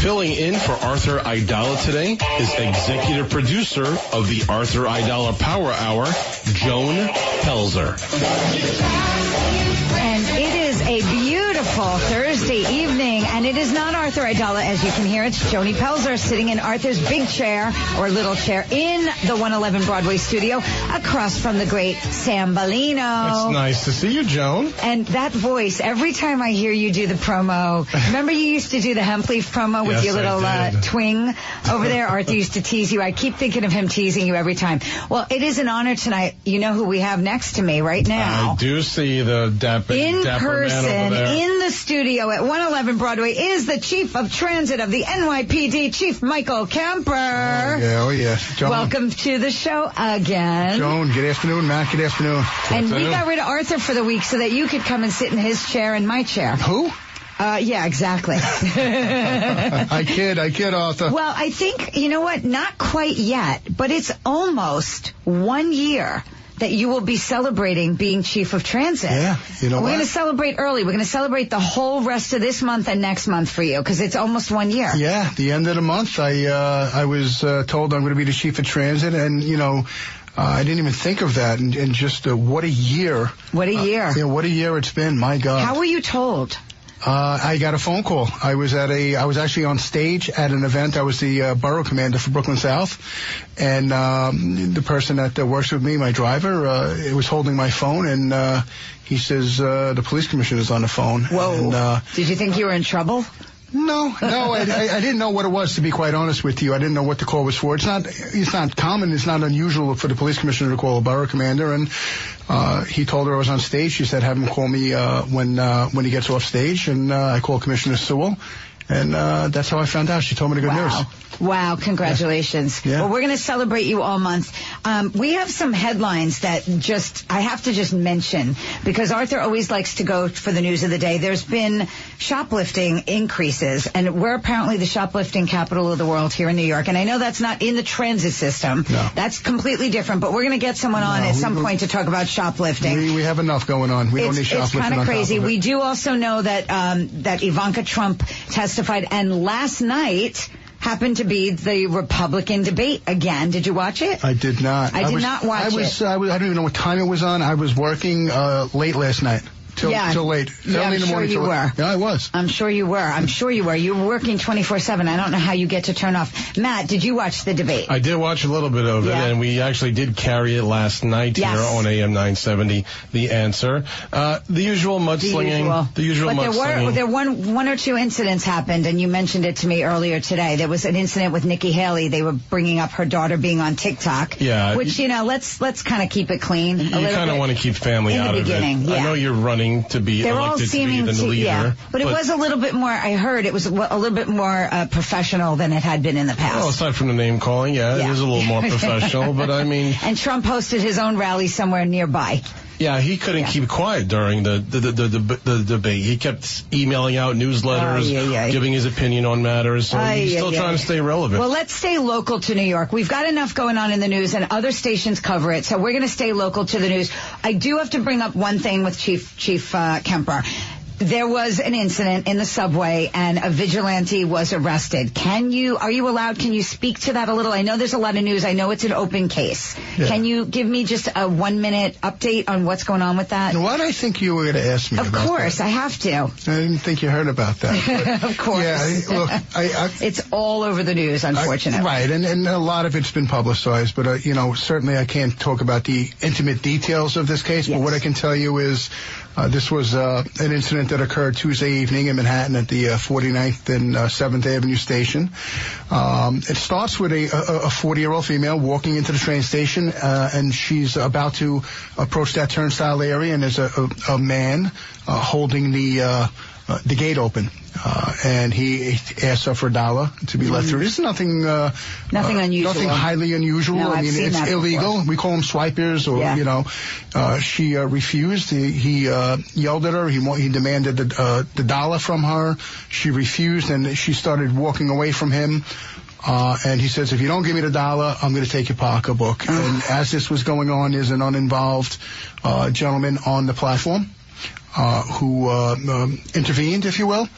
Filling in for Arthur Aidala today is executive producer of the Arthur Aidala Power Hour, Joan Pelzer. And it is a beautiful Thursday evening, it is not Arthur Aidala, as you can hear. It's Joni Pelzer sitting in Arthur's big chair, or little chair, in the 111 Broadway studio, across from the great Sam Bellino. It's nice to see you, Joan. And that voice, every time I hear you do the promo, remember you used to do the hemp leaf promo with Yes, your little uh, twing over there? Arthur used to tease you. I keep thinking of him teasing you every time. Well, it is an honor tonight. You know who we have next to me right now? I do see the dapper, in dapper man person over there. in the studio at 111 Broadway is the chief of transit of the NYPD, Chief Michael Kemper. Yeah, oh yeah. Joan, Welcome to the show again. Joan, good afternoon. Matt, good afternoon. and we got rid of Arthur for the week so that you could come and sit in his chair and my chair. Who? Uh, yeah, exactly. I kid, I kid, Arthur. well, I think, you know what? Not quite yet, but it's almost one year that you will be celebrating being chief of transit. Yeah, you know We're going to celebrate early. We're going to celebrate the whole rest of this month and next month for you because it's almost one year. Yeah, the end of the month, I uh, I was uh, told I'm going to be the chief of transit, and you know, uh, I didn't even think of that, and, and just uh, what a year. What a year. Uh, yeah, what a year it's been. My God. How were you told? Uh, I got a phone call. I was at a, I was actually on stage at an event. I was the uh, borough commander for Brooklyn South, and um, the person that uh, works with me, my driver, uh, was holding my phone, and uh, he says uh, the police commissioner commissioner's on the phone. Whoa. And, uh, Did you think you were in trouble? No, no, I, I, I didn't know what it was. To be quite honest with you, I didn't know what the call was for. It's not, it's not common. It's not unusual for the police commissioner to call a borough commander. And uh, he told her I was on stage. She said, "Have him call me uh, when uh, when he gets off stage." And uh, I called Commissioner Sewell, and uh, that's how I found out. She told me the good wow. news. Wow, congratulations. Yeah. Well, we're going to celebrate you all month. Um, we have some headlines that just, I have to just mention because Arthur always likes to go for the news of the day. There's been shoplifting increases and we're apparently the shoplifting capital of the world here in New York. And I know that's not in the transit system. No. That's completely different, but we're going to get someone on No, at some point to talk about shoplifting We, we have enough going on. We don't need shoplifting it's kind of crazy. of. We do also know that um, that Ivanka Trump testified, and last night happened to be the Republican debate again. Did you watch it? I did not. I did was, not watch I was, it. I was. I don't even know what time it was on. I was working uh, late last night. Till, Yeah. till late. Yeah, Early I'm in the sure morning. you till- were. Yeah, I was. I'm sure you were. I'm sure you were. You were working 24/7. I don't know how you get to turn off. Matt, did you watch the debate? I did watch a little bit of it, and we actually did carry it last night Yes. here on AM 970. The answer, uh, the usual the mudslinging, usual. the usual but there were there one one or two incidents happened, and you mentioned it to me earlier today. There was an incident with Nikki Haley. They were bringing up her daughter being on TikTok. Yeah. Which you know, let's let's kind of keep it clean. a you kind of want to keep family in the out beginning, of it. yeah. I know you're running to be They're all elected to be seeming the to, leader, yeah. But it was a little bit more. I heard it was a, a little bit more uh, professional than it had been in the past. Well, aside from the name calling, yeah, Yeah. it is a little more professional. but I mean, and Trump hosted his own rally somewhere nearby. Yeah, he couldn't Yeah. keep quiet during the the, the, the, the, debate. He kept emailing out newsletters, ay, ay. giving his opinion on matters. So he's still trying to stay relevant. Well, let's stay local to New York. We've got enough going on in the news, and other stations cover it, so we're going to stay local to the news. I do have to bring up one thing with Chief Chief uh, Kemper. There was an incident in the subway and a vigilante was arrested. Can you, are you allowed, can you speak to that a little? I know there's a lot of news. I know it's an open case. Yeah. Can you give me just a one minute update on what's going on with that? Did I think you were going to ask me Of course, that? I have to. I didn't think you heard about that. of course. Yeah, look, I, I, it's all over the news, unfortunately. I- right, and, and a lot of it's been publicized, but, uh, you know, certainly I can't talk about the intimate details of this case, but what I can tell you is uh, this was uh, an incident that occurred Tuesday evening in Manhattan at the uh, 49th and uh, 7th Avenue station. Um, it starts with a, a, a 40-year-old female walking into the train station, uh, and she's about to approach that turnstile area, and there's a, a, man uh, holding the uh, the gate open, uh, and he asks her for a dollar to be let through. This is nothing, uh, Nothing uh, unusual. nothing highly unusual. No, I mean, it's illegal. before. We call them swipers, or Yeah. you know, uh, she uh, refused. He, he uh, yelled at her. He he demanded the uh, the dollar from her. She refused, and she started walking away from him. Uh, and he says, if you don't give me the dollar, I'm going to take your pocketbook. and as this was going on, there's an uninvolved uh, gentleman on the platform who uh, um, intervened, if you will.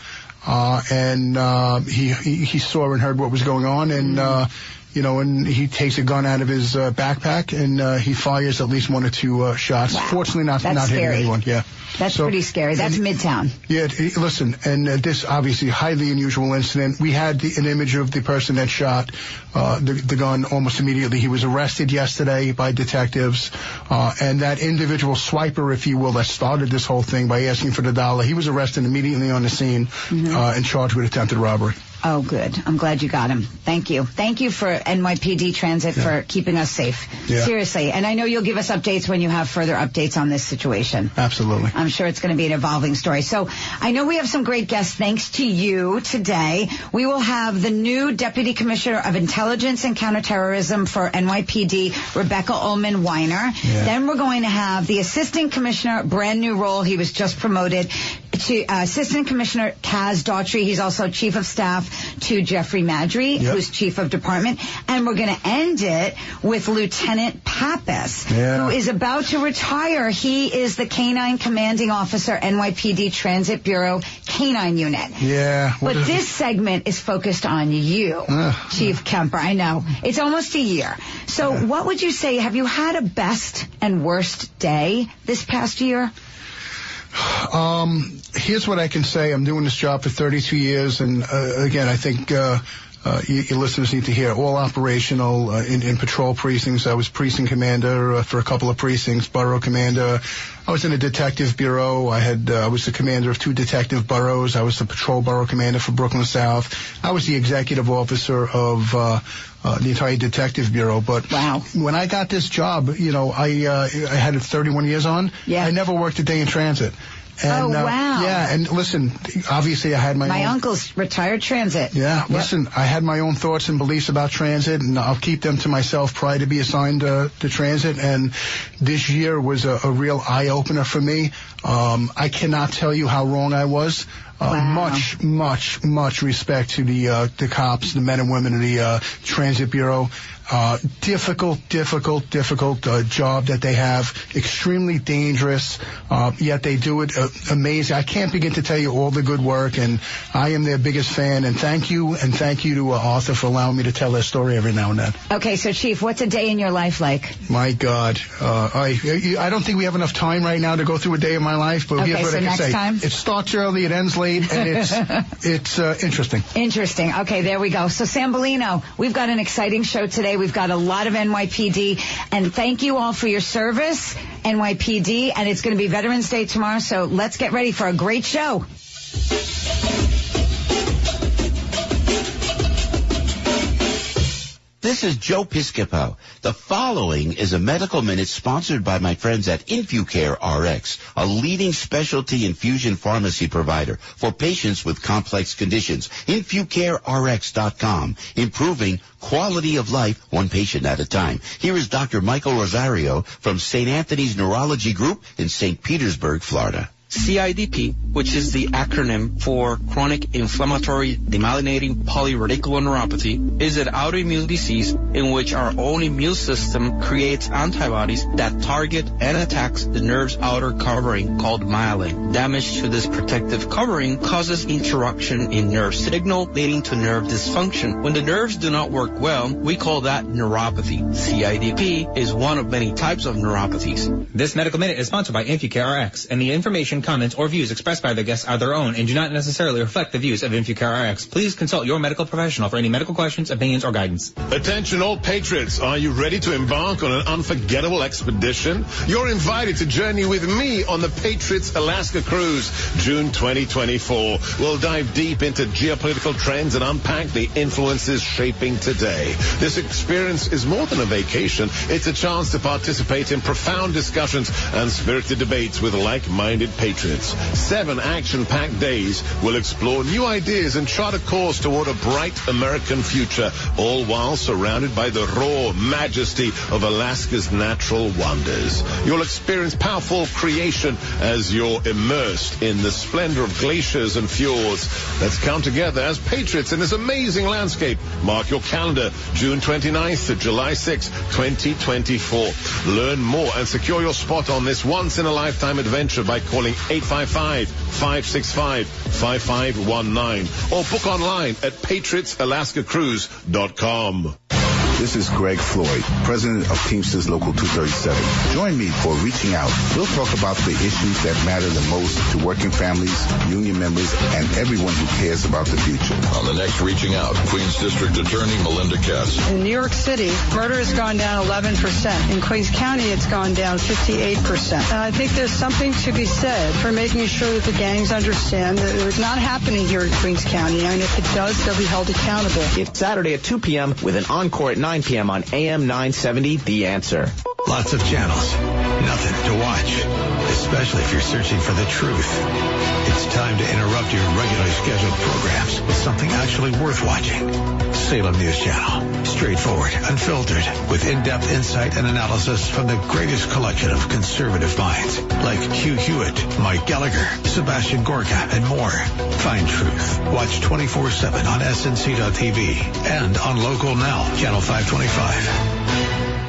Uh, and uh, he, he he saw and heard what was going on, and uh, you know, and he takes a gun out of his uh, backpack and uh, he fires at least one or two uh, shots. Wow. Fortunately, not That's not hitting anyone. Yeah, That's So- pretty scary. That's and- Midtown. yeah, listen, and uh, this obviously highly unusual incident. We had the, an image of the person that shot uh, the, the gun almost immediately. He was arrested yesterday by detectives, uh, and that individual swiper, if you will, that started this whole thing by asking for the dollar, he was arrested immediately on the scene uh, and charged with attempted robbery. Oh, good. I'm glad you got him. Thank you. Thank you for NYPD Transit for keeping us safe. Yeah. Seriously. And I know you'll give us updates when you have further updates on this situation. Absolutely. I'm sure it's going to be an evolving story. So I know we have some great guests thanks to you today. We will have the new Deputy Commissioner of Intelligence and Counterterrorism for NYPD, Rebecca Ulam Weiner. Yeah. Then we're going to have the Assistant Commissioner, brand new role. He was just promoted to uh, Assistant Commissioner Kaz Daughtry. He's also Chief of Staff to Jeffrey Maddrey, Yep. who's Chief of Department. And we're going to end it with Lieutenant Pappas, Yeah. who is about to retire. He is the Canine Commanding Officer, NYPD Transit Bureau Canine Unit. Yeah. But is- this segment is focused on you, Ugh. Chief Kemper. I know. It's almost a year. So what would you say, have you had a best and worst day this past year? Um, here's what I can say. I'm doing this job for 32 years, and uh, again, I think uh, uh, you, your listeners need to hear all operational uh, in, in patrol precincts. I was precinct commander uh, for a couple of precincts, borough commander. I was in a detective bureau. I had uh, I was the commander of two detective boroughs. I was the patrol borough commander for Brooklyn South. I was the executive officer of. Uh, uh, the entire detective bureau, but wow. when I got this job, you know, I uh, I had it 31 years on. Yeah. I never worked a day in transit. And, Oh, uh, wow. yeah, and listen, obviously I had my, My own. uncle's retired transit. Yeah, Yep. listen, I had my own thoughts and beliefs about transit, and I'll keep them to myself prior to be assigned uh, to transit. And this year was a, a real eye opener for me. Um, I cannot tell you how wrong I was. Uh, Wow. Much, much, much respect to the uh, the cops, the men and women of the uh, transit bureau. Uh, difficult, difficult, difficult uh, job that they have. Extremely dangerous, uh, yet they do it uh, amazing. I can't begin to tell you all the good work, and I am their biggest fan. And thank you, and thank you to uh, Arthur for allowing me to tell their story every now and then. Okay, so Chief, what's a day in your life like? My God, uh, I I don't think we have enough time right now to go through a day of my life, but Okay, here's what so I can next say: time? it starts early, it ends late, and it's it's uh, interesting. Interesting. Okay, there we go. So Sambolino, we've got an exciting show today. We've got a lot of NYPD, and thank you all for your service, NYPD, and it's going to be Veterans Day tomorrow, so let's get ready for a great show. This is Joe Piscopo. The following is a medical minute sponsored by my friends at InfuCare RX, a leading specialty infusion pharmacy provider for patients with complex conditions. InfuCareRx.com, improving quality of life one patient at a time. Here is Dr. Michael Rosario from St. Anthony's Neurology Group in St. Petersburg, Florida. CIDP, which is the acronym for chronic inflammatory demyelinating polyradiculoneuropathy, is an autoimmune disease in which our own immune system creates antibodies that target and attacks the nerve's outer covering called myelin. Damage to this protective covering causes interruption in nerve signal leading to nerve dysfunction. When the nerves do not work well, we call that neuropathy. CIDP is one of many types of neuropathies. This medical minute is sponsored by InfuCare and the information, comments, or views expressed by the guests are their own and do not necessarily reflect the views of InfuCare. Please consult your medical professional for any medical questions, opinions, or guidance. Attention all patriots, are you ready to embark on an unforgettable expedition? You're invited to journey with me on the Patriots Alaska Cruise, June 2024. We'll dive deep into geopolitical trends and unpack the influences shaping today. This experience is more than a vacation. It's a chance to participate in profound discussions and spirited debates with like-minded patriots. Seven action-packed days will explore new ideas and chart a course toward a bright American future, all while surrounded by the raw majesty of Alaska's natural wonders. You'll experience powerful creation as you're immersed in the splendor of glaciers and fjords. Let's come together as patriots in this amazing landscape. Mark your calendar, June 29th to July 6th, 2024. Learn more and secure your spot on this once-in-a-lifetime adventure by calling 855-565-5519 or book online at patriotsalaskacruise.com. This is Greg Floyd, president of Teamsters Local 237. Join me for Reaching Out. We'll talk about the issues that matter the most to working families, union members, and everyone who cares about the future. On the next Reaching Out, Queens District Attorney Melinda Katz. In New York City, murder has gone down 11%. In Queens County, it's gone down 58%. And I think there's something to be said for making sure that the gangs understand that it's not happening here in Queens County. And if it does, they'll be held accountable. It's Saturday at 2 p.m. with an encore at 9 p.m. on AM 970, The Answer. Lots of channels. Nothing to watch. Especially if you're searching for the truth. It's time to interrupt your regularly scheduled programs with something actually worth watching. Salem News Channel. Straightforward, unfiltered, with in-depth insight and analysis from the greatest collection of conservative minds like Hugh Hewitt, Mike Gallagher, Sebastian Gorka, and more. Find truth. Watch 24-7 on SNC.TV and on Local Now, Channel 525.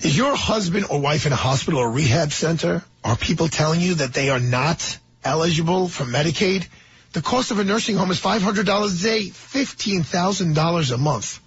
Is your husband or wife in a hospital or rehab center? Are people telling you that they are not eligible for Medicaid? The cost of a nursing home is $500 a day, $15,000 a month.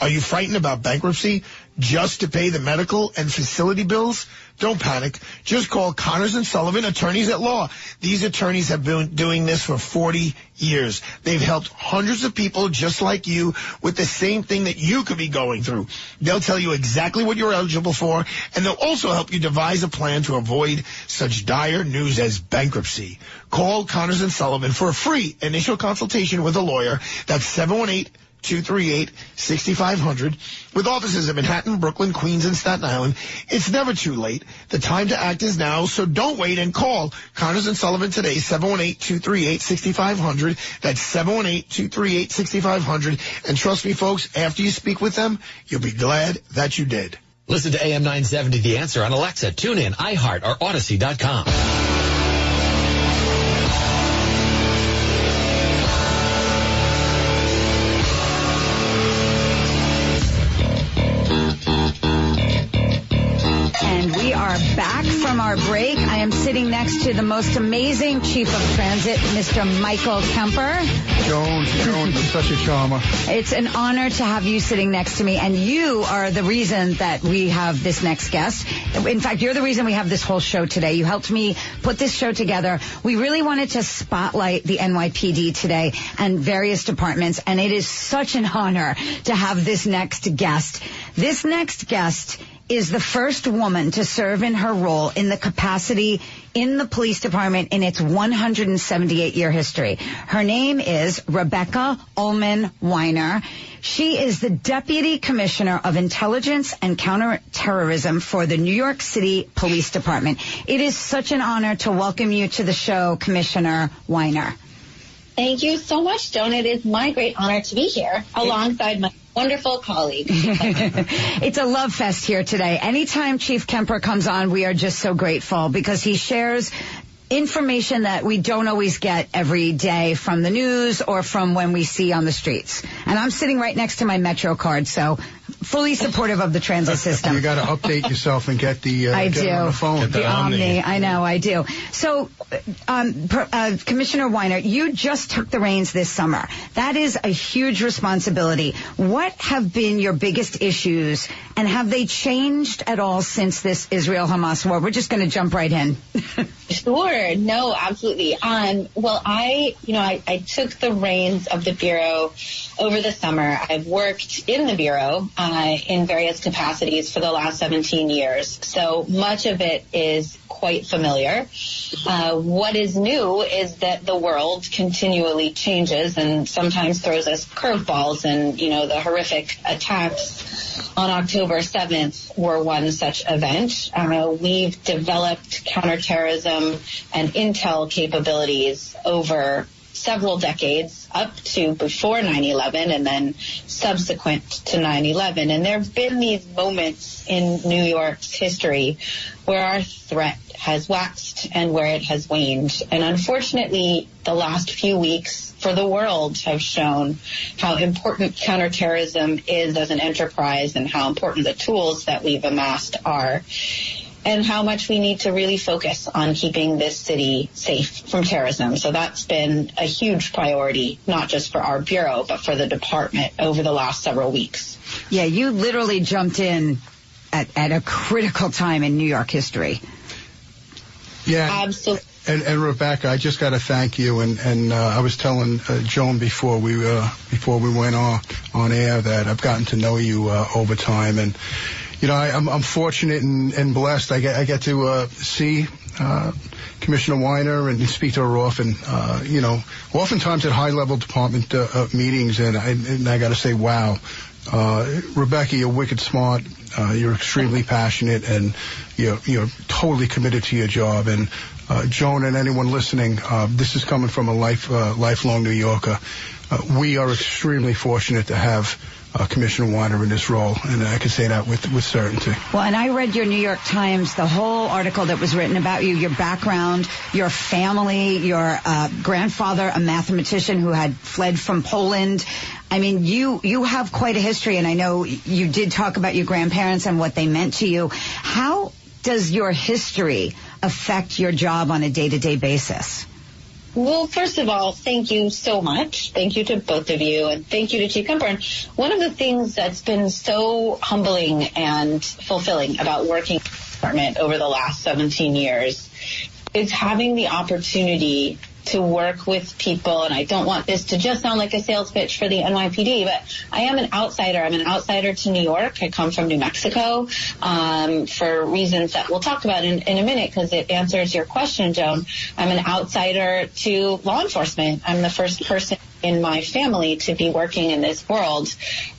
Are you frightened about bankruptcy just to pay the medical and facility bills? Don't panic. Just call Connors and Sullivan, attorneys at law. These attorneys have been doing this for 40 years. They've helped hundreds of people just like you with the same thing that you could be going through. They'll tell you exactly what you're eligible for, and they'll also help you devise a plan to avoid such dire news as bankruptcy. Call Connors and Sullivan for a free initial consultation with a lawyer. That's 718- 238-6500 with offices in Manhattan, Brooklyn, Queens, and Staten Island. It's never too late. The time to act is now, so don't wait and call Connors and Sullivan today, 718-238-6500. That's 718-238-6500. And trust me, folks, after you speak with them, you'll be glad that you did. Listen to AM 970 The Answer on Alexa, TuneIn, iHeart, or Audacy.com. are back from our break. I am sitting next to the most amazing chief of transit, Mr. Michael Kemper. Joan, Joan, you're such a charmer. It's an honor to have you sitting next to me, and you are the reason that we have this next guest. In fact, you're the reason we have this whole show today. You helped me put this show together. We really wanted to spotlight the NYPD today and various departments, and it is such an honor to have this next guest. This next guest is the first woman to serve in her role in the capacity in the police department in its 178 year history. Her name is Rebecca Ulam Weiner. She is the Deputy Commissioner of Intelligence and Counterterrorism for the New York City Police Department. It is such an honor to welcome you to the show, Commissioner Weiner. Thank you so much, Joan. It is my great honor to be here alongside my wonderful colleague. it's a love fest here today. Anytime Chief Kemper comes on, we are just so grateful because he shares information that we don't always get every day from the news or from when we see on the streets. And I'm sitting right next to my Metro card, so fully supportive of the transit system. You got to update yourself and get the uh, I get do. on the phone. The Omni. I know, I do. So, um, uh, Commissioner Weiner, you just took the reins this summer. That is a huge responsibility. What have been your biggest issues, and have they changed at all since this Israel-Hamas war? We're just going to jump right in. Sure. No, absolutely. Um, well, I, you know, I, I took the reins of the Bureau over the summer. I've worked in the Bureau uh, in various capacities for the last 17 years. So much of it is quite familiar. Uh, what is new is that the world continually changes and sometimes throws us curveballs and, you know, the horrific attacks on October 7th were one such event. Uh, we've developed counterterrorism and intel capabilities over several decades up to before 9-11 and then subsequent to 9-11 and there have been these moments in New York's history where our threat has waxed and where it has waned. And unfortunately the last few weeks for the world have shown how important counterterrorism is as an enterprise and how important the tools that we've amassed are and how much we need to really focus on keeping this city safe from terrorism. So that's been a huge priority, not just for our bureau, but for the department over the last several weeks. Yeah, you literally jumped in at, at a critical time in New York history. Yeah. Absolutely. And, and Rebecca, I just got to thank you. And, and uh, I was telling uh, Joan before we uh, before we went on on air that I've gotten to know you uh, over time, and you know I, I'm, I'm fortunate and, and blessed. I get I get to uh, see uh, Commissioner Weiner and speak to her often. Uh, you know, oftentimes at high level department uh, uh, meetings, and I, and I got to say, wow, uh, Rebecca, you're wicked smart. You're extremely passionate, and you're you're totally committed to your job. And Joan and anyone listening, this is coming from a life lifelong New Yorker. Uh, we are extremely fortunate to have uh, Commissioner Weiner in this role, and I can say that with with certainty. Well, and I read your New York Times, the whole article that was written about you, your background, your family, your uh, grandfather, a mathematician who had fled from Poland. I mean, you you have quite a history, and I know you did talk about your grandparents and what they meant to you. How does your history affect your job on a day-to-day basis? Well, first of all, thank you so much. Thank you to both of you, and thank you to Chief Kemper. One of the things that's been so humbling and fulfilling about working department over the last 17 years is having the opportunity to work with people, and I don't want this to just sound like a sales pitch for the NYPD, but I am an outsider. I'm an outsider to New York. I come from New Mexico um, for reasons that we'll talk about in, in a minute because it answers your question, Joan. I'm an outsider to law enforcement. I'm the first person in my family to be working in this world.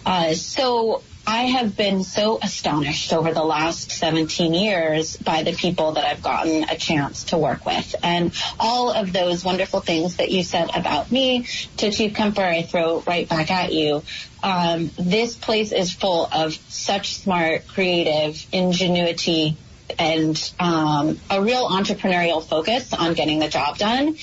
Uh, so I have been so astonished over the last 17 years by the people that I've gotten a chance to work with. And all of those wonderful things that you said about me to Chief Kemper, I throw right back at you. Um, this place is full of such smart, creative, ingenuity, and um, a real entrepreneurial focus on getting the job done.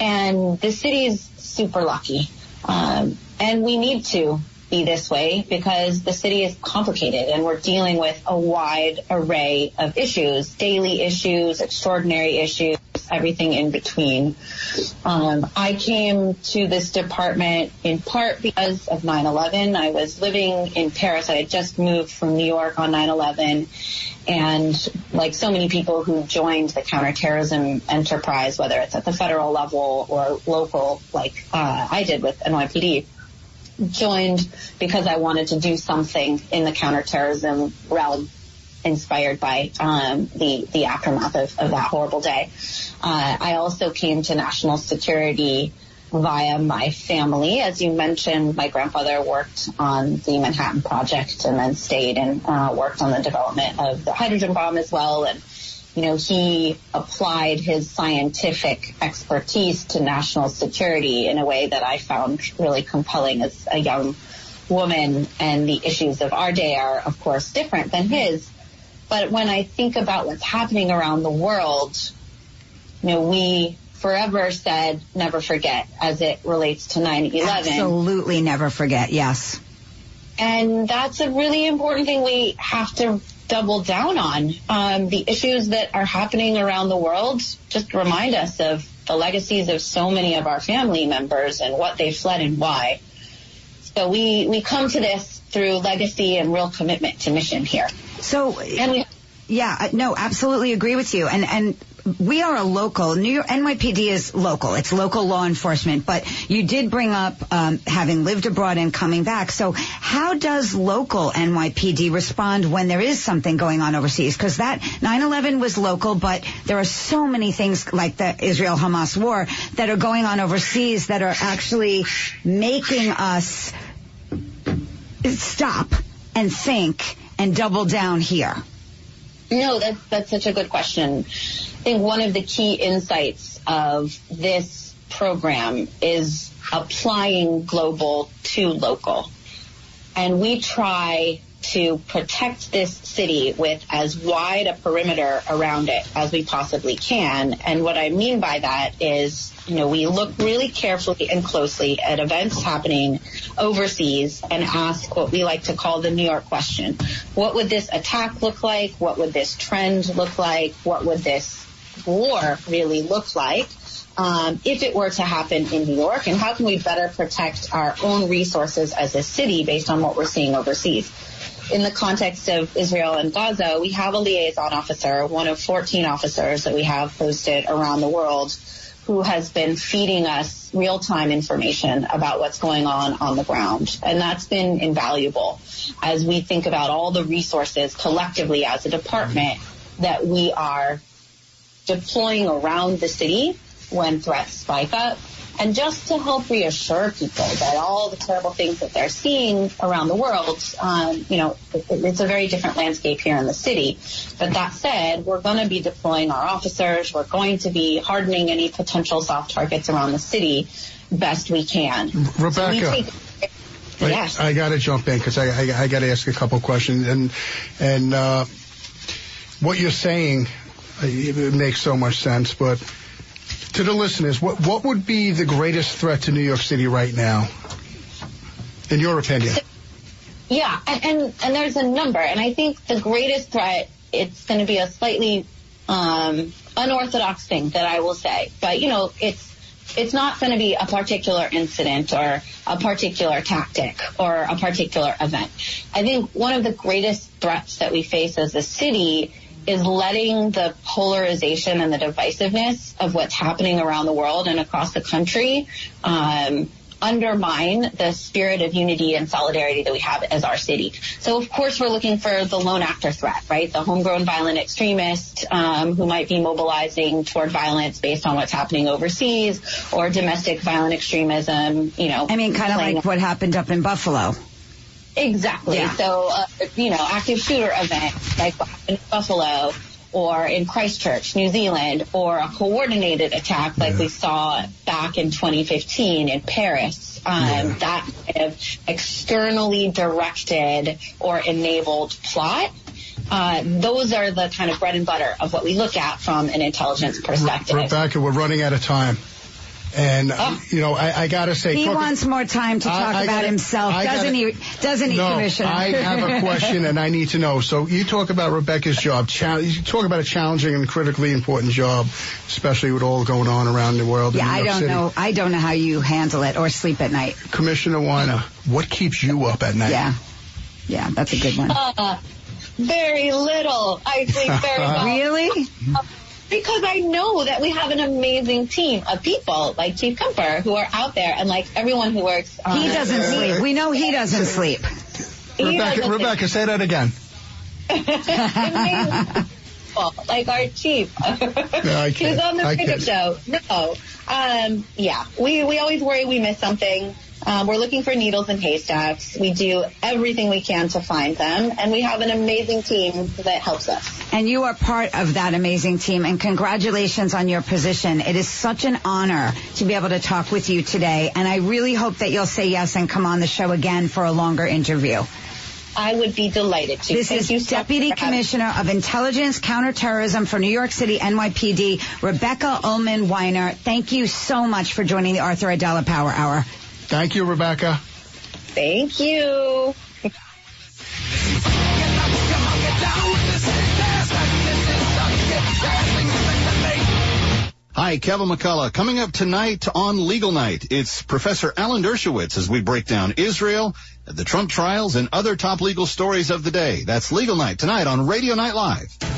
And the city is super lucky. Um, and we need to be this way because the city is complicated and we're dealing with a wide array of issues, daily issues, extraordinary issues, everything in between. Um, I came to this department in part because of 9-11. I was living in Paris. I had just moved from New York on 9-11. And like so many people who joined the counterterrorism enterprise, whether it's at the federal level or local, like uh, I did with NYPD, joined because I wanted to do something in the counterterrorism realm inspired by um, the the aftermath of, of that horrible day. Uh, I also came to national security via my family. As you mentioned, my grandfather worked on the Manhattan Project and then stayed and uh, worked on the development of the hydrogen bomb as well. And you know, he applied his scientific expertise to national security in a way that I found really compelling as a young woman and the issues of our day are, of course, different than his. But when I think about what's happening around the world, you know, we forever said never forget as it relates to 9-11. Absolutely never forget, yes. And that's a really important thing we have to double down on. Um, the issues that are happening around the world just remind us of the legacies of so many of our family members and what they fled and why. So we, we come to this through legacy and real commitment to mission here. So, and we, yeah, no, absolutely agree with you. And, and we are a local, New York, NYPD is local. It's local law enforcement, but you did bring up, um, having lived abroad and coming back. So how does local NYPD respond when there is something going on overseas? Cause that 9-11 was local, but there are so many things like the Israel-Hamas war that are going on overseas that are actually making us stop and think and double down here. No, that's that's such a good question. I think one of the key insights of this program is applying global to local. And we try to protect this city with as wide a perimeter around it as we possibly can. And what I mean by that is, you know, we look really carefully and closely at events happening overseas and ask what we like to call the New York question. What would this attack look like? What would this trend look like? What would this war really look like? Um, if it were to happen in New York, and how can we better protect our own resources as a city based on what we're seeing overseas? In the context of Israel and Gaza, we have a liaison officer, one of 14 officers that we have posted around the world, who has been feeding us real-time information about what's going on on the ground. And that's been invaluable as we think about all the resources collectively as a department that we are deploying around the city when threats spike up and just to help reassure people that all the terrible things that they're seeing around the world, um, you know, it, it's a very different landscape here in the city. But that said, we're going to be deploying our officers. We're going to be hardening any potential soft targets around the city best we can. Rebecca. So we take- Yes. I, I got to jump in because I, I, I got to ask a couple questions. And and uh, what you're saying uh, it makes so much sense. But to the listeners, what what would be the greatest threat to New York City right now, in your opinion? Yeah, and, and, there's a number, and I think the greatest threat, it's going to be a slightly um, unorthodox thing that I will say, but you know, it's it's not going to be a particular incident or a particular tactic or a particular event. I think one of the greatest threats that we face as a city is letting the polarization and the divisiveness of what's happening around the world and across the country um, undermine the spirit of unity and solidarity that we have as our city. So of course we're looking for the lone actor threat, right? The homegrown violent extremist um, who might be mobilizing toward violence based on what's happening overseas or domestic violent extremism, you know. I mean, kind of like what happened up in Buffalo. Exactly. Yeah. So, uh, you know, active shooter event like what happened in Buffalo or in Christchurch, New Zealand, or a coordinated attack like we saw back in 2015 in Paris. Um, That kind of externally directed or enabled plot. Uh, those are the kind of bread and butter of what we look at from an intelligence perspective. Rebecca, we're running out of time. And uh, you know, I, I gotta say, He talk- wants more time to talk I about gotta- himself, I doesn't gotta- he? Doesn't he, no, Commissioner? I have a question and I need to know. So you talk about Rebecca's job. Chal- you talk about a challenging and critically important job, especially with all going on around the world. in yeah, New I York don't City. know. I don't know how you handle it or sleep at night. Commissioner Weiner, what keeps you up at night? Yeah, yeah, that's a good one. Uh, very little. I sleep very well. Really? Because I know that we have an amazing team of people like Chief Kemper who are out there and like everyone who works. On He doesn't sleep. We know he doesn't sleep. He Rebecca, doesn't Rebecca, say that again. amazing people, like our chief. I He's on the I pickup show. No. Um, yeah. We, we always worry we miss something. Um, we're looking for needles in haystacks. We do everything we can to find them, and we have an amazing team that helps us. And you are part of that amazing team, and congratulations on your position. It is such an honor to be able to talk with you today, and I really hope that you'll say yes and come on the show again for a longer interview. I would be delighted to. This Thank is you so Deputy much for having- Commissioner of Intelligence Counterterrorism for New York City NYPD, Rebecca Ulam Weiner. Thank you so much for joining the Arthur Aidala Power Hour. Thank you, Rebecca. Thank you. Hi, Kevin McCullough. Coming up tonight on Legal Night, it's Professor Alan Dershowitz as we break down Israel, the Trump trials, and other top legal stories of the day. That's Legal Night tonight on Radio Night Live.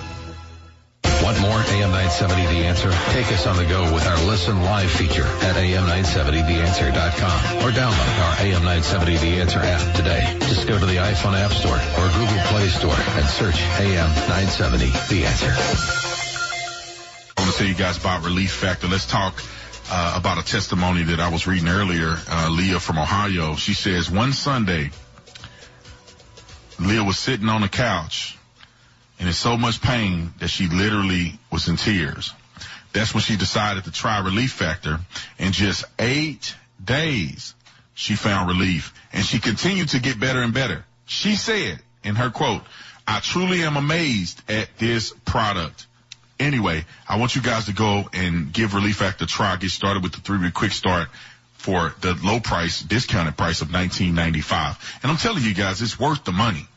Want more AM 970 The Answer? Take us on the go with our Listen Live feature at AM970TheAnswer.com or download our AM 970 The Answer app today. Just go to the iPhone App Store or Google Play Store and search AM 970 The Answer. I want to tell you guys about Relief Factor. Let's talk uh, about a testimony that I was reading earlier. Uh, Leah from Ohio. She says one Sunday, Leah was sitting on the couch and in so much pain that she literally was in tears. That's when she decided to try Relief Factor. In just eight days, she found relief and she continued to get better and better. She said in her quote, I truly am amazed at this product. Anyway, I want you guys to go and give Relief Factor a try. Get started with the three week quick start for the low price, discounted price of $19.95. And I'm telling you guys, it's worth the money.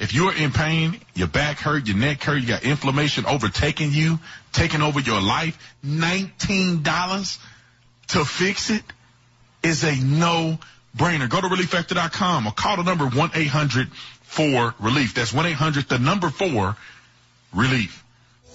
If you're in pain, your back hurt, your neck hurt, you got inflammation overtaking you, taking over your life, $19 to fix it is a no brainer. Go to relieffactor.com or call the number 1-800-4-RELIEF. That's 1-800, the number 4, relief.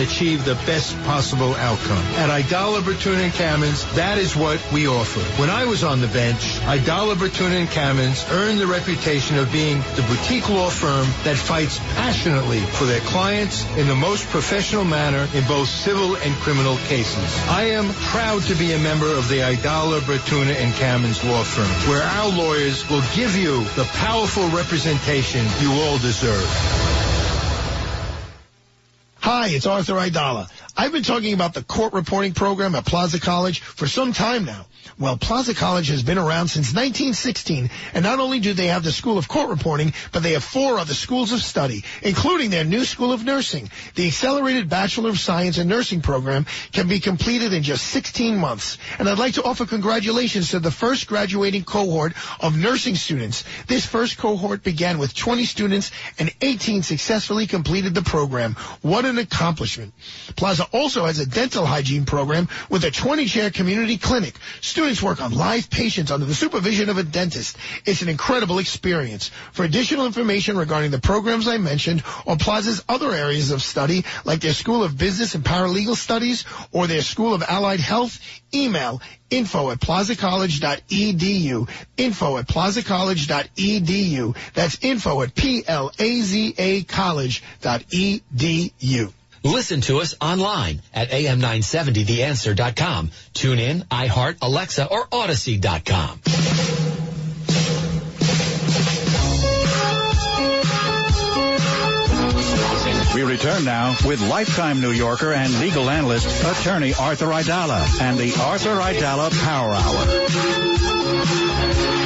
achieve the best possible outcome. At Aidala, Bertuna, and Kamins, that is what we offer. When I was on the bench, Aidala, Bertuna, and Kamins earned the reputation of being the boutique law firm that fights passionately for their clients in the most professional manner in both civil and criminal cases. I am proud to be a member of the Aidala, Bertuna, and Kamins law firm, where our lawyers will give you the powerful representation you all deserve. Hi, it's Arthur Aidala. I've been talking about the court reporting program at Plaza College for some time now. Well, Plaza College has been around since 1916, and not only do they have the School of Court Reporting, but they have four other schools of study, including their new School of Nursing. The Accelerated Bachelor of Science in Nursing program can be completed in just 16 months. And I'd like to offer congratulations to the first graduating cohort of nursing students. This first cohort began with 20 students, and 18 successfully completed the program. What an accomplishment. Plaza also has a dental hygiene program with a 20-chair community clinic. Students work on live patients under the supervision of a dentist. It's an incredible experience. For additional information regarding the programs I mentioned or Plaza's other areas of study, like their School of Business and Paralegal Studies or their School of Allied Health, email info at plazacollege.edu. Info at plazacollege.edu. That's info at P-L-A-Z-A college.edu. Listen to us online at am970theanswer.com. Tune in, iHeart, Alexa, or Audacy.com. We return now with lifetime New Yorker and legal analyst, attorney Arthur Aidala, and the Arthur Aidala Power Hour.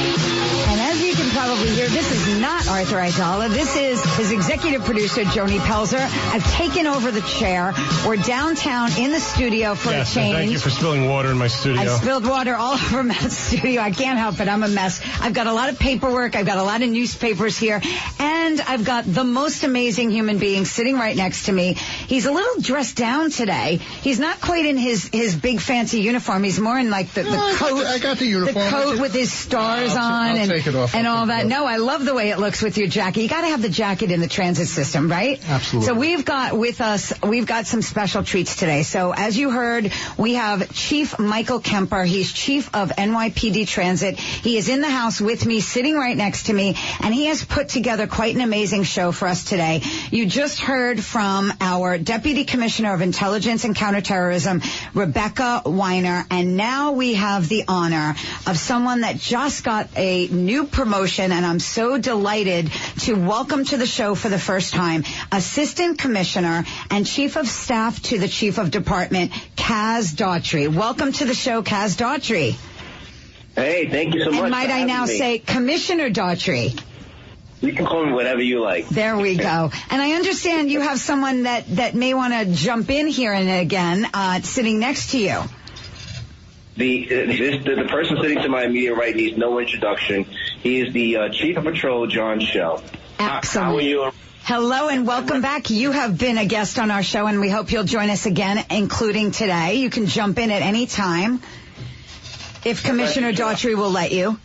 Not Arthur Aidala. This is his executive producer, Joni Pelzer. I've taken over the chair. We're downtown in the studio for Yes, a change. thank you for spilling water in my studio. I spilled water all over Matt's studio. I can't help it. I'm a mess. I've got a lot of paperwork. I've got a lot of newspapers here. And I've got the most amazing human being sitting right next to me. He's a little dressed down today. He's not quite in his, his big fancy uniform. He's more in like the, the oh, No, coat. I got the uniform. The coat with his stars I'll on I'll and, take it off. and all that. No, I love the way it looks with your jacket. You got to have the jacket in the transit system, right? Absolutely. So we've got with us, we've got some special treats today. So as you heard, we have Chief Michael Kemper. He's chief of NYPD Transit. He is in the house with me, sitting right next to me, and he has put together quite an amazing show for us today. You just heard from our Deputy Commissioner of Intelligence and Counterterrorism, Rebecca Weiner, and now we have the honor of someone that just got a new promotion, and I'm so delighted to welcome to the show for the first time Assistant Commissioner and Chief of Staff to the Chief of Department, Kaz Daughtry. Welcome to the show, Kaz Daughtry. Hey, thank you so much. and might I now me. say Commissioner Daughtry? You can call me whatever you like. There we go. And I understand you have someone that, that may want to jump in here and again, uh, sitting next to you. The, uh, this, the the person sitting to my immediate right needs no introduction. He is the uh, Chief of Patrol, John Chell. Excellent. How are you? Hello and welcome back. You have been a guest on our show and we hope you'll join us again, including today. You can jump in at any time if Commissioner Daughtry will let you.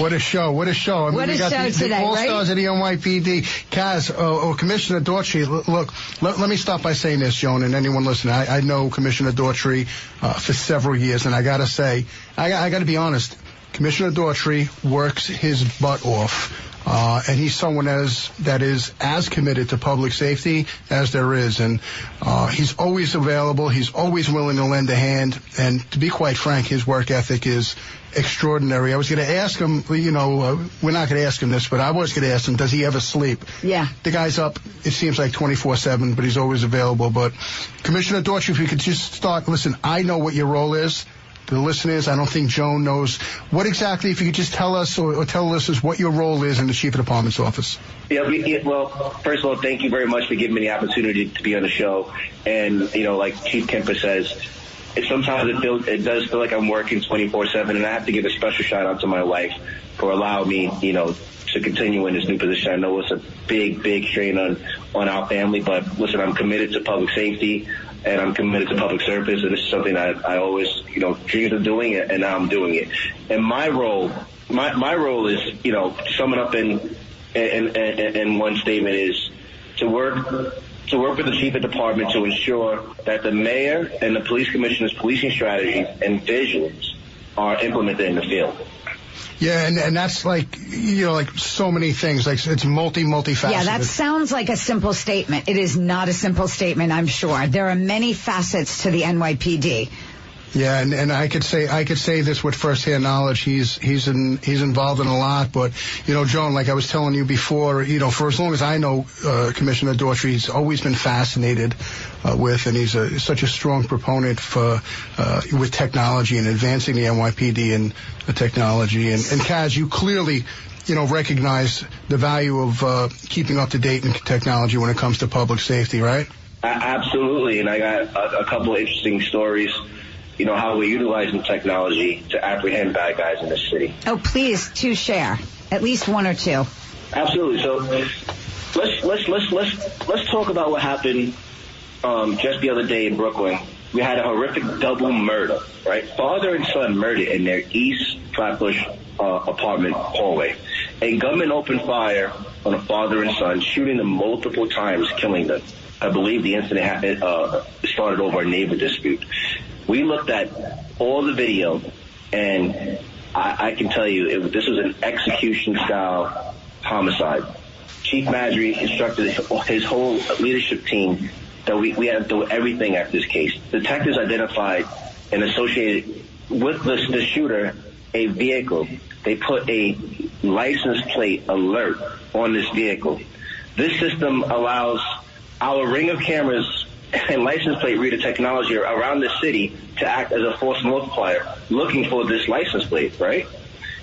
What a show! What a show! I mean, What we a got show the, today, the all right? stars of the NYPD. Kaz, uh, or Commissioner Daughtry. Look, let, let me start by saying this, Joan, and anyone listening. I, I know Commissioner Daughtry uh, for several years, and I got to say, I, I got to be honest. Commissioner Daughtry works his butt off. Uh, and he's someone as that is as committed to public safety as there is, and uh, he's always available. He's always willing to lend a hand, and to be quite frank, his work ethic is extraordinary. I was going to ask him, you know, uh, we're not going to ask him this, but I was going to ask him, does he ever sleep? Yeah. The guy's up, it seems like 24-7, but he's always available. But Commissioner Daughtry, if you could just start, listen, I know what your role is. The listeners, I don't think Joan knows. What exactly, if you could just tell us or, or tell the listeners what your role is in the Chief of Department's office. Yeah, we, yeah, well, first of all, thank you very much for giving me the opportunity to be on the show. And, you know, like Chief Kemper says, sometimes it feels, it does feel like I'm working 24-7, and I have to give a special shout out to my wife for allowing me, you know, to continue in this new position. I know it's a big, big strain on, on our family, but listen, I'm committed to public safety and I'm committed to public service, and this is something I, I always, you know, dreamed of doing it, and now I'm doing it. And my role, my, my role is, you know, to sum it up in, in, in, in one statement is to work to work with the chief of department to ensure that the mayor and the police commissioner's policing strategies and visions are implemented in the field. Yeah, and, and that's like, you know, like so many things. Like it's multi, multifaceted. Yeah, that sounds like a simple statement. It is not a simple statement, I'm sure. There are many facets to the NYPD. Yeah, and, and I could say I could say this with firsthand knowledge. He's he's in he's involved in a lot, but you know, Joan, like I was telling you before, you know, for as long as I know uh, Commissioner Daughtry, he's always been fascinated uh, with, and he's a, such a strong proponent for uh, with technology and advancing the NYPD and the technology. And, and Kaz, you clearly. You know, recognize the value of uh, keeping up to date in technology when it comes to public safety, right? Absolutely, and I got a, a couple of interesting stories. You know how we're utilizing technology to apprehend bad guys in this city. Oh, please, to share. At least one or two. Absolutely. So let's let's let's let's let's talk about what happened um, just the other day in Brooklyn. We had a horrific double murder, right? Father and son murdered in their East Flatbush uh, apartment hallway. A gunman opened fire on a father and son, shooting them multiple times, killing them. I believe the incident happened, uh, started over a neighbor dispute. We looked at all the video, and I, I can tell you it, this was an execution style homicide. Chief Maddrey instructed his whole leadership team that we, we had to do everything at this case. Detectives identified and associated with the, the shooter a vehicle. They put a license plate alert on this vehicle. This system allows our ring of cameras and license plate reader technology around the city to act as a force multiplier looking for this license plate, right?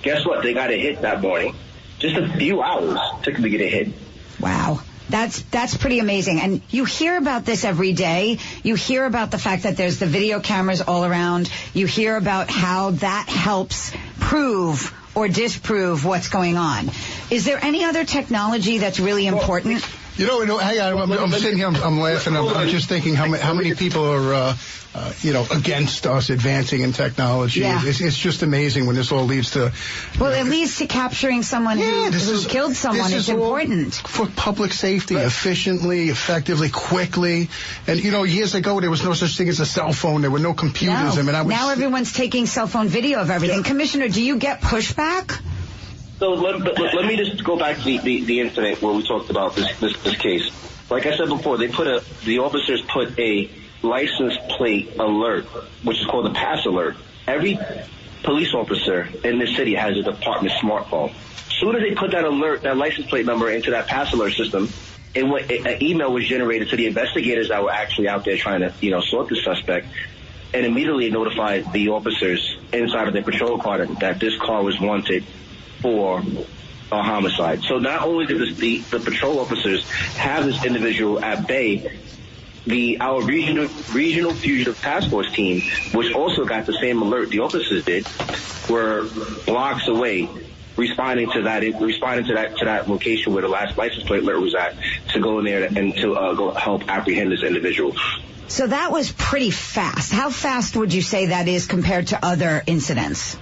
Guess what? They got a hit that morning. Just a few hours took them to get a hit. Wow. That's that's pretty amazing. And you hear about this every day. You hear about the fact that there's the video cameras all around. You hear about how that helps prove or disprove what's going on. Is there any other technology that's really important? You know, know hang on. I'm, I'm sitting here. I'm, I'm laughing. I'm, I'm just thinking how many, how many people are, uh, uh, you know, against us advancing in technology. Yeah. It's, it's just amazing when this all leads to. Well, it leads to capturing someone Yeah, who, who is- killed someone. It's is important. for public safety efficiently, effectively, quickly. And you know, years ago there was no such thing as a cell phone. There were no computers. No. I mean, I was now everyone's taking cell phone video of everything. Commissioner, do you get pushback? So let, but let, let me just go back to the, the, the incident where we talked about this, this, this case. Like I said before, they put a, the officers put a license plate alert, which is called a pass alert. Every police officer in this city has a department smartphone. As soon as they put that alert, that license plate number into that pass alert system, an email was generated to the investigators that were actually out there trying to, you know, sort the suspect and immediately notified the officers inside of their patrol car that, that this car was wanted for a homicide. So not only did this, the, the patrol officers have this individual at bay, the our regional regional fugitive task force team, which also got the same alert the officers did, were blocks away responding to that responding to that to that location where the last license plate alert was at to go in there and to uh, go help apprehend this individual. So that was pretty fast. How fast would you say that is compared to other incidents?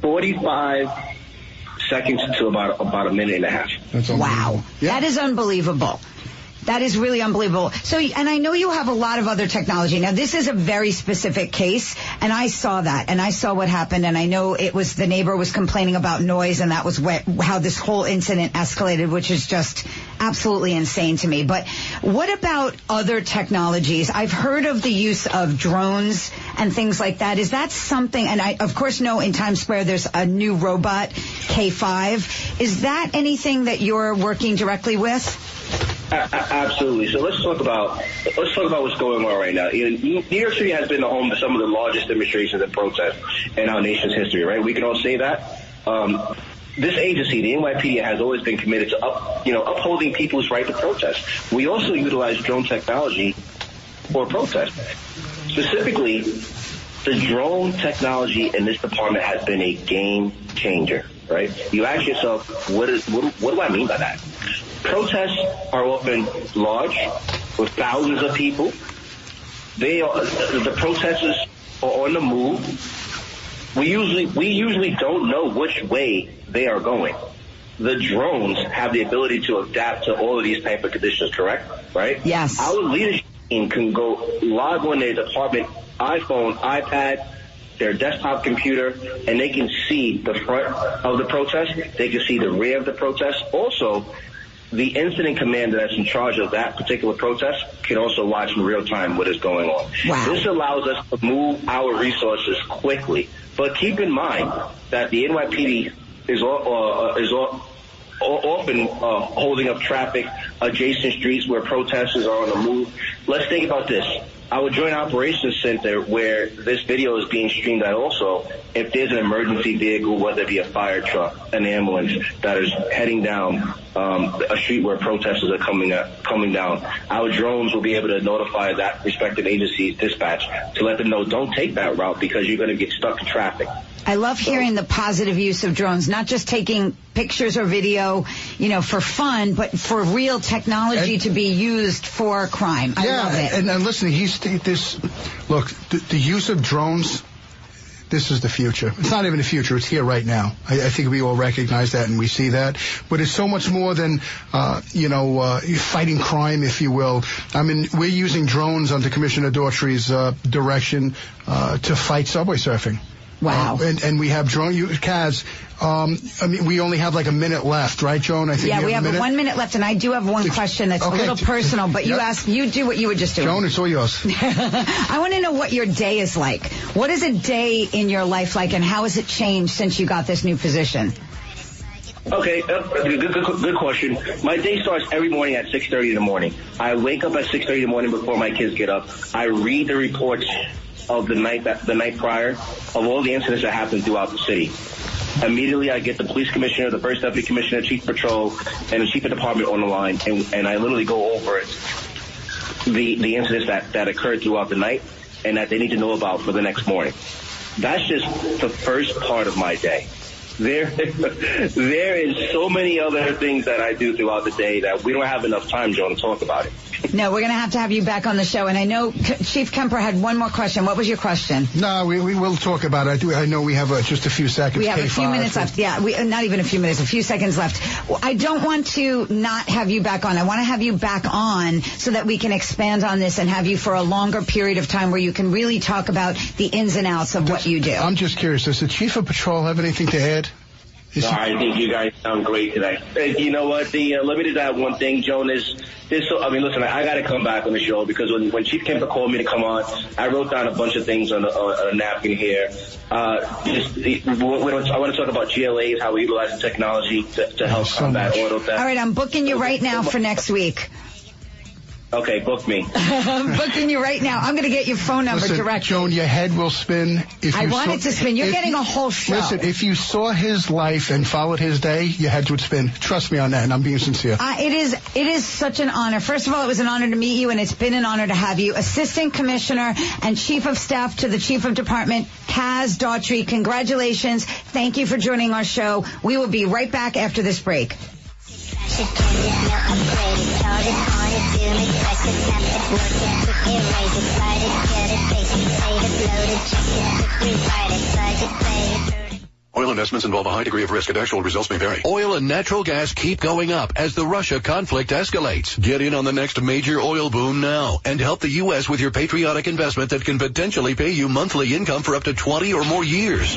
45 seconds to about about a minute and a half. Wow. That is unbelievable. That is really unbelievable. So, and I know you have a lot of other technology. Now, this is a very specific case, and I saw that, and I saw what happened, and I know it was the neighbor was complaining about noise, and that was what, how this whole incident escalated, which is just absolutely insane to me. But what about other technologies? I've heard of the use of drones and things like that. Is that something, and I, of course, know in Times Square there's a new robot, K5. Is that anything that you're working directly with? Absolutely. So let's talk about let's talk about what's going on right now. New New York City has been the home to some of the largest demonstrations and protests in our nation's history. Right? We can all say that. Um, this agency, the NYPD, has always been committed to up, you know upholding people's right to protest. We also utilize drone technology for protest. Specifically, the drone technology in this department has been a game changer. Right? You ask yourself, what is what, what do I mean by that? Protests are often large, with thousands of people. They are the protesters are on the move. We usually we usually don't know which way they are going. The drones have the ability to adapt to all of these type of conditions, correct? Right? Yes. Our leadership team can go log on their department iPhone, iPad, their desktop computer, and they can see the front of the protest. They can see the rear of the protest. Also, the incident commander that's in charge of that particular protest can also watch in real time what is going on. Wow. This allows us to move our resources quickly. But keep in mind that the NYPD is all, uh, is all, often uh, holding up traffic adjacent streets where protesters are on the move. Let's think about this. Our Joint Operations Center, where this video is being streamed at also, if there's an emergency vehicle, whether it be a fire truck, an ambulance that is heading down um, a street where protesters are coming up, coming down, our drones will be able to notify that respective agency's dispatch to let them know don't take that route because you're going to get stuck in traffic. I love hearing the positive use of drones, not just taking pictures or video, you know, for fun, but for real technology to be used for crime. I yeah, love it. and, and listen, he's this. Look, the, the use of drones. This is the future. It's not even the future. It's here right now. I, I think we all recognize that and we see that. But it's so much more than, uh, you know, uh, fighting crime, if you will. I mean, we're using drones under Commissioner Daughtry's uh, direction uh, to fight subway surfing. Wow. And, and we have drone, you, Kaz, um, I mean, we only have like a minute left, right, Joan? I think yeah, we have minute. one minute left, and I do have one question that's Okay. a little personal, but you Yep. ask, you do what you were just doing. Joan, it's all yours. I want to know what your day is like. What is a day in your life like, and how has it changed since you got this new position? Okay, uh, good, good, good, question. My day starts every morning at 6.30 in the morning. I wake up at 6.30 in the morning before my kids get up. I read the reports of the night that, the night prior of all the incidents that happened throughout the city. Immediately, I get the police commissioner, the first deputy commissioner, chief patrol, and the chief of department on the line, and, and I literally go over it, the the incidents that that occurred throughout the night, and that they need to know about for the next morning. That's just the first part of my day. There, there is so many other things that I do throughout the day that we don't have enough time, Joe, to talk about it. No, we're going to have to have you back on the show. And I know C- Chief Kemper had one more question. What was your question? No, we, we will talk about it. I do. I know we have uh, just a few seconds. We have a few K5. minutes left. Yeah, we, uh, not even a few minutes, a few seconds left. I don't want to not have you back on. I want to have you back on so that we can expand on this and have you for a longer period of time where you can really talk about the ins and outs of what you do. I'm just curious. Does the chief of patrol have anything to add? Is No, I think you guys sound great today. Hey, you know what? The uh, let me just add one thing, Jonas. This, so, I mean, listen, I, I got to come back on the show because when, when Chief Kemper called me to come on, I wrote down a bunch of things on a, on a napkin here. Uh, just, we, we don't, I want to talk about GLAs, how we utilize the technology to, to help combat auto theft. All right, I'm booking you right now for next week. Okay, book me. I'm booking you right now. I'm going to get your phone number Listen, direct. Joan, your head will spin. If I you want saw- it to spin. You're if getting a whole show. Listen, if you saw his life and followed his day, your head would spin. Trust me on that, and I'm being sincere. Uh, it is it is such an honor. First of all, it was an honor to meet you, and it's been an honor to have you, Assistant Commissioner and Chief of Staff to the Chief of Department, Kaz Daughtry. Congratulations! Thank you for joining our show. We will be right back after this break. Oil investments involve a high degree of risk and actual results may vary. Oil and natural gas keep going up as the Russia conflict escalates. Get in on the next major oil boom now and help the U.S. with your patriotic investment that can potentially pay you monthly income for up to 20 or more years.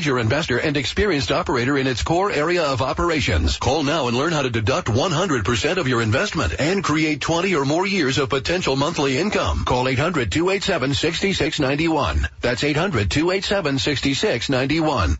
investor and experienced operator in its core area of operations. Call now and learn how to deduct 100% of your investment and create 20 or more years of potential monthly income. Call 800-287-6691. That's 800-287-6691.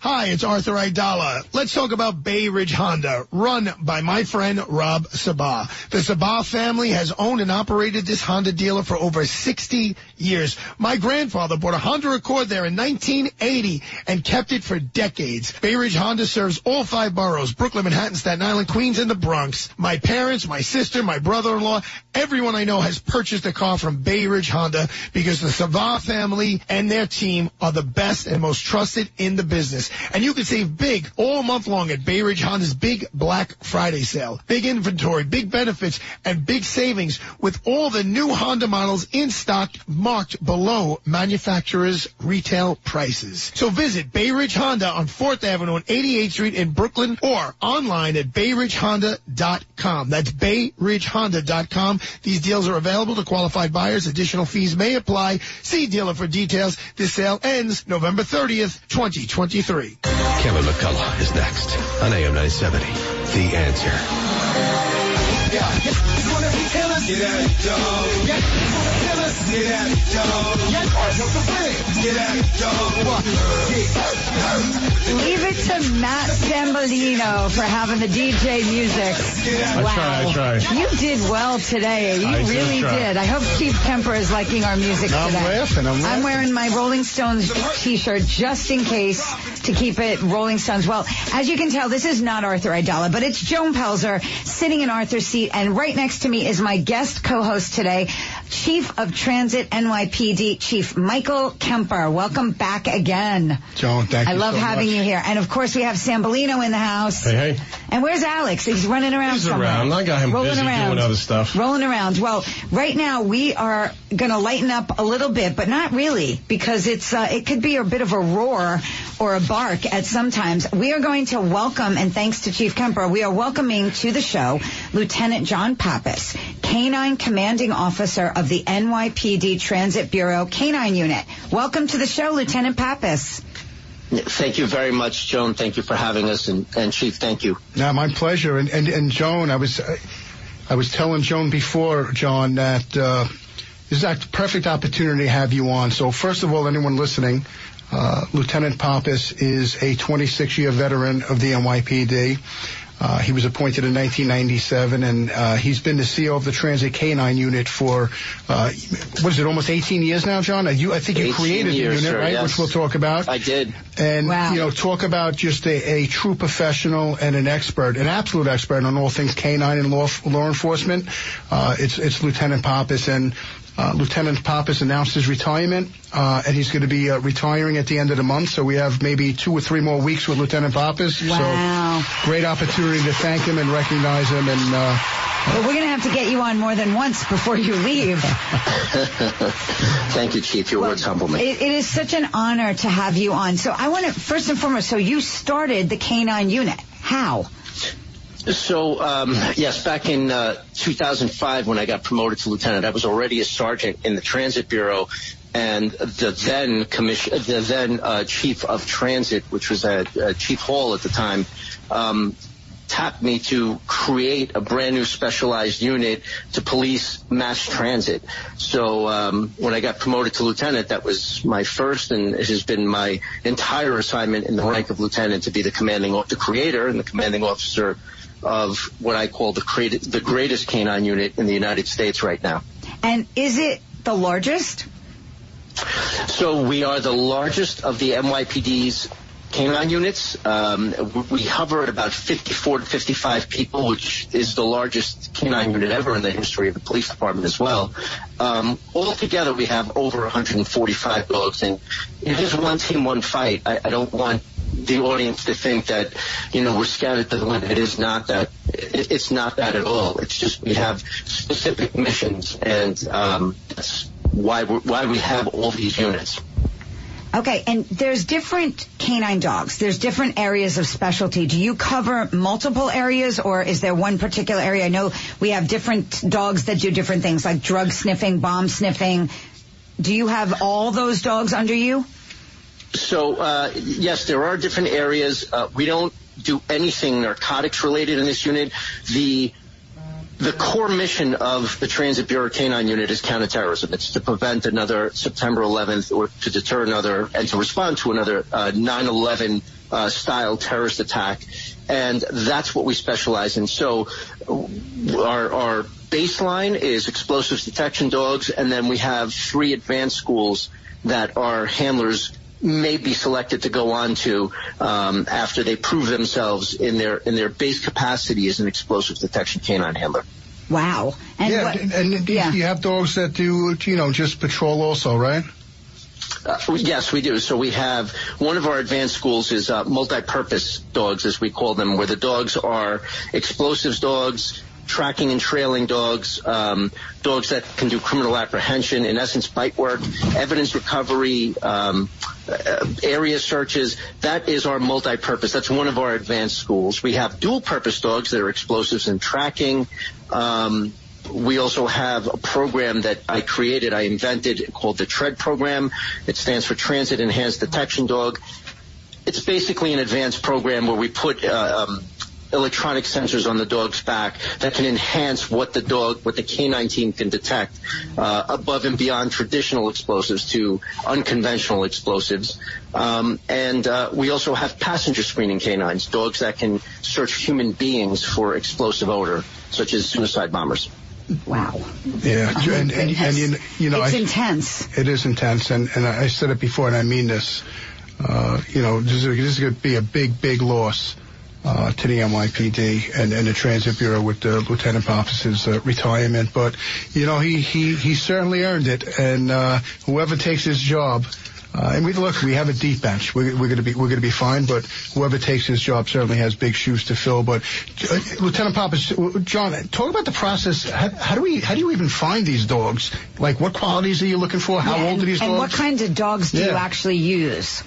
Hi, it's Arthur Aidala. Let's talk about Bay Ridge Honda, run by my friend Rob Sabah. The Sabah family has owned and operated this Honda dealer for over 60 years. My grandfather bought a Honda Accord there in 1980 and kept it for decades. Bay Ridge Honda serves all five boroughs, Brooklyn, Manhattan, Staten Island, Queens, and the Bronx. My parents, my sister, my brother-in-law, everyone I know has purchased a car from Bay Ridge Honda because the Sabah family and their team are the best and most trusted in the business. And you can save big all month long at Bay Ridge Honda's big Black Friday sale. Big inventory, big benefits, and big savings with all the new Honda models in stock marked below manufacturer's retail prices. So visit Bay Ridge Honda on 4th Avenue and 88th Street in Brooklyn or online at bayridgehonda.com. That's bayridgehonda.com. These deals are available to qualified buyers. Additional fees may apply. See dealer for details. This sale ends November 30th, 2023. Kevin McCullough is next on AM 970. The answer. Leave it to Matt Sambolino for having the DJ music. I wow. try, I try. You did well today. You I really try. did. I hope Chief Kemper is liking our music I'm today. laughing, I'm laughing. I'm wearing my Rolling Stones t-shirt just in case to keep it Rolling Stones. Well, as you can tell, this is not Arthur Aidala, but it's Joan Pelzer sitting in Arthur's seat, and right next to me is my guest co-host today, Chief of Transit NYPD, Chief Michael Kemper. Welcome back again. Joan, thank I you I love so having much. you here. And of course, we have Sambolino in the house. Hey, hey. And where's Alex? He's running around He's somewhere. around. I got him Rolling busy around. doing other stuff. Rolling around. Well, right now we are going to lighten up a little bit, but not really, because it's uh, it could be a bit of a roar or a bark at sometimes. We are going to welcome, and thanks to Chief Kemper, we are welcoming to the show Lieutenant John Pappas, Canine Commanding Officer of the NYPD Transit Bureau Canine Unit. Welcome to the show, Lieutenant Pappas. Thank you very much, Joan. Thank you for having us, and, and Chief, thank you. Yeah, my pleasure. And and, and Joan, I was I was telling Joan before, John, that uh, this is a perfect opportunity to have you on. So first of all, anyone listening, uh, Lieutenant Pappas is a 26-year veteran of the NYPD. Uh, he was appointed in 1997, and uh, he's been the CEO of the Transit K-9 unit for uh, what is it, almost 18 years now, John? Uh, you, I think you created years, the unit, sir, right? yes. Which we'll talk about. I did. And Wow. you know, talk about just a, a true professional and an expert, an absolute expert on all things K-9 and law law enforcement. Uh, it's it's Lieutenant Pappas, and uh, Lieutenant Pappas announced his retirement, uh, and he's going to be uh, retiring at the end of the month. So we have maybe two or three more weeks with Lieutenant Pappas. Wow. So great opportunity to thank him and recognize him. And uh, But we're going to have to get you on more than once before you leave. Thank you, Chief. Your words humble me. It, it is such an honor to have you on. So I want to, first and foremost, so you started the K-9 unit. How? So, um, yes, back in uh, 2005, when I got promoted to lieutenant, I was already a sergeant in the Transit Bureau, and the then commission, the then uh, chief of transit, which was uh, uh, Chief Hall at the time, um, tapped me to create a brand new specialized unit to police mass transit. So um, when I got promoted to lieutenant, that was my first, and it has been my entire assignment in the rank of lieutenant to be the commanding, the creator and the commanding officer of what I call the, creat- the greatest canine unit in the United States right now. And is it the largest? So we are the largest of the NYPD's canine units. Um, we hover at about 54 to 55 people, which is the largest canine unit ever in the history of the police department as well. Um, altogether, we have over 145 dogs, and it is one team, one fight. I, I don't want the audience to think that you know we're scattered to the wind. It is not that. It, it's not that at all. It's just we have specific missions, and um, that's why why we have all these units. Okay, and there's different canine dogs. There's different areas of specialty. Do you cover multiple areas or is there one particular area? I know we have different dogs that do different things like drug sniffing, bomb sniffing. Do you have all those dogs under you? So uh, yes, there are different areas. Uh, we don't do anything narcotics related in this unit. The the core mission of the Transit Bureau Canine Unit is counterterrorism. It's to prevent another September 11th or to deter another and to respond to another uh, 9/11 uh, style terrorist attack. And that's what we specialize in. So our, our baseline is explosives detection dogs, and then we have three advanced schools that our handlers may be selected to go on to um, after they prove themselves in their in their base capacity as an explosive detection canine handler. Wow. And yeah, what- and do you have dogs that do, you know, just patrol also, right? Uh, yes, we do. So we have one of our advanced schools is uh, multi-purpose dogs, as we call them, where the dogs are explosives dogs, tracking and trailing dogs, um, dogs that can do criminal apprehension, in essence, bite work, evidence recovery, um, uh, area searches. That is our multi-purpose. That's one of our advanced schools. We have dual-purpose dogs that are explosives and tracking. Um, we also have a program that I created, I invented called the TREAD program. It stands for Transit Enhanced Detection Dog. It's basically an advanced program where we put uh, um, electronic sensors on the dog's back that can enhance what the dog, what the canine team can detect uh, above and beyond traditional explosives to unconventional explosives. Um, and uh, we also have passenger screening canines, dogs that can search human beings for explosive odor, such as suicide bombers. Wow. Yeah, Oh, and, and, and you, you know, it's I, intense. It is intense, and, and I said it before, and I mean this. Uh, you know, this is, this is going to be a big, big loss uh, to the NYPD and, and the Transit Bureau with uh, Lieutenant Pappas's uh, retirement. But you know, he he he certainly earned it, and uh, whoever takes his job. Uh, and we look, we have a deep bench. We're, we're going to be we're going to be fine. But whoever takes his job certainly has big shoes to fill. But uh, Lieutenant Pappas, John, talk about the process. How, how do we how do you even find these dogs? Like, what qualities are you looking for? How Yeah, old and, are these and dogs? what kinds of dogs do you actually use?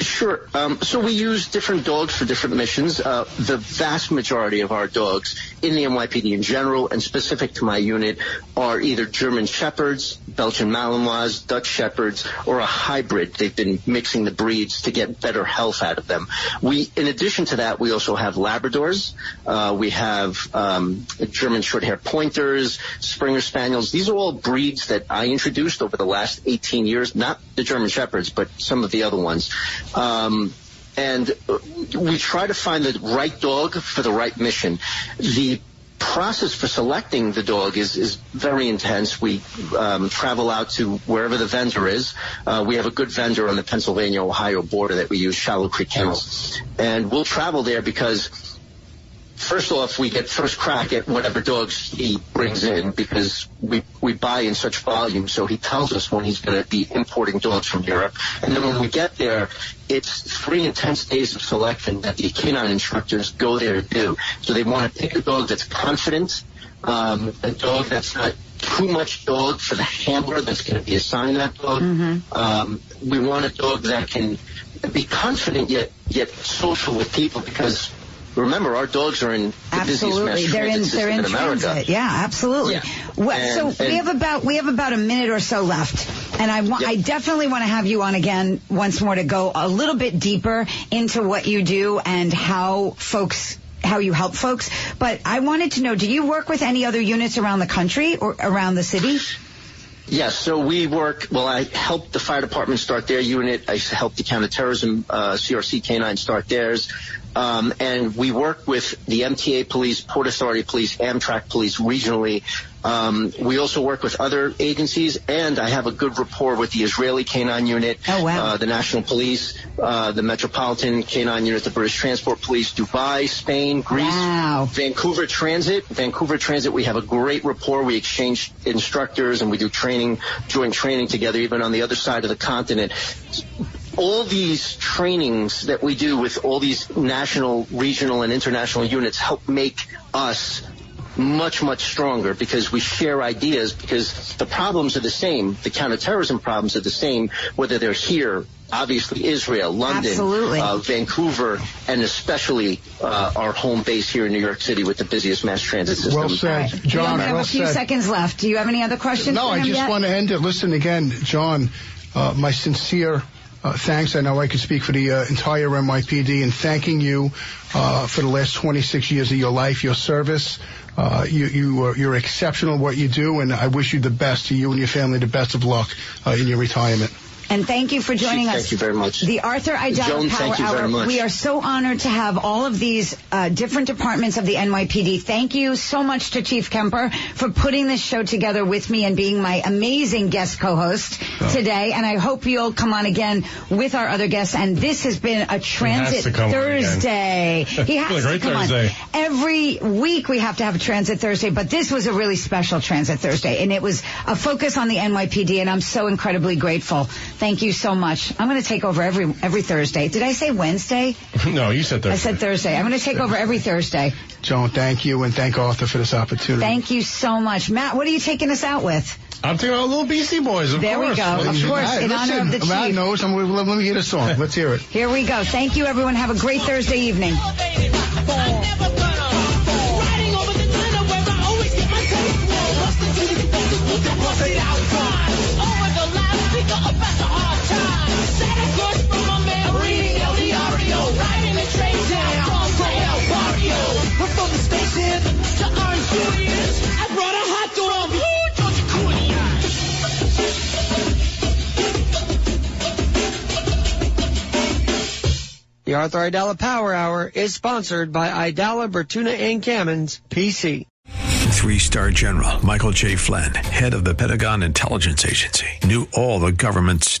Sure. Um, so we use different dogs for different missions. Uh, the vast majority of our dogs in the NYPD in general and specific to my unit are either German Shepherds, Belgian Malinois, Dutch Shepherds, or a hybrid. They've been mixing the breeds to get better health out of them. We, in addition to that, we also have Labradors. Uh, we have um, German Shorthair Pointers, Springer Spaniels. These are all breeds that I introduced over the last 18 years. Not the German Shepherds, but some of the other ones. Um, and we try to find the right dog for the right mission. The process for selecting the dog is, is very intense. We um, travel out to wherever the vendor is. Uh, we have a good vendor on the Pennsylvania-Ohio border that we use, Shallow Creek Kennels. And we'll travel there because first off, we get first crack at whatever dogs he brings in because we, we buy in such volume. So he tells us when he's going to be importing dogs from Europe. And then when we get there, it's three intense days of selection that the canine instructors go there to do. So they want to pick a dog that's confident, um, a dog that's not too much dog for the handler that's going to be assigned that dog. Um, we want a dog that can be confident yet yet social with people because remember our dogs are in the busiest mass Absolutely, they're in they're in in America. transit. Yeah, absolutely. Yeah. Well, And- so we have about we have about a minute or so left, and I want I definitely want to have you on again once more to go a little bit deeper into what you do and how folks how you help folks. But I wanted to know, do you work with any other units around the country or around the city? Yes, so we work, well, I helped the fire department start their unit. I helped the counterterrorism, uh, CRC K9 start theirs. Um, and we work with the MTA police, Port Authority police, Amtrak police regionally. Um, we also work with other agencies, and I have a good rapport with the Israeli K9 unit, oh, wow. uh, the National Police, uh, the Metropolitan K9 unit, the British Transport Police, Dubai, Spain, Greece, Vancouver Transit. Vancouver Transit, we have a great rapport. We exchange instructors and we do training, joint training together, even on the other side of the continent all these trainings that we do with all these national, regional, and international units help make us much, much stronger because we share ideas because the problems are the same. The counterterrorism problems are the same, whether they're here, obviously Israel, London, Uh, Vancouver, and especially uh, our home base here in New York City with the busiest mass transit system. Well said. we John, only have well a few said. seconds left. Do you have any other questions? No, for I just yet? want to end it. Listen again, John. Uh, my sincere uh, thanks. I know I can speak for the uh, entire NYPD and thanking you uh, for the last 26 years of your life, your service. Uh, you, you are, you're exceptional at what you do, and I wish you the best to you and your family, the best of luck uh, in your retirement. And thank you for joining Thank us. you very much. The Arthur Aidala Joan, Power thank you Hour. very much. We are so honored to have all of these uh, different departments of the NYPD. Thank you so much to Chief Kemper for putting this show together with me and being my amazing guest co-host Oh. today. And I hope you'll come on again with our other guests. And this has been a transit to come on. Thursday. He has to come Thursday. on. Every week we have to have a transit Thursday, but this was a really special transit Thursday, and it was a focus on the NYPD, and I'm so incredibly grateful. Thank you so much. I'm going to take over every every Thursday. Did I say Wednesday? no, you said Thursday. I said Thursday. I'm going to take over every Thursday. Joan, thank you, and thank Arthur for this opportunity. Thank you so much, Matt. What are you taking us out with? I'm taking out little Beastie Boys, of There we course. go. Of Ladies and course, gentlemen. in honor of the Matt chief. knows. I'm, let, let me hear the song. Let's hear it. Here we go. Thank you, everyone. Have a great Thursday evening. The Arthur Aidala Power Hour is sponsored by Aidala Bertuna and Kamins, PC. Three star general Michael J. Flynn, head of the Pentagon Intelligence Agency, knew all the government's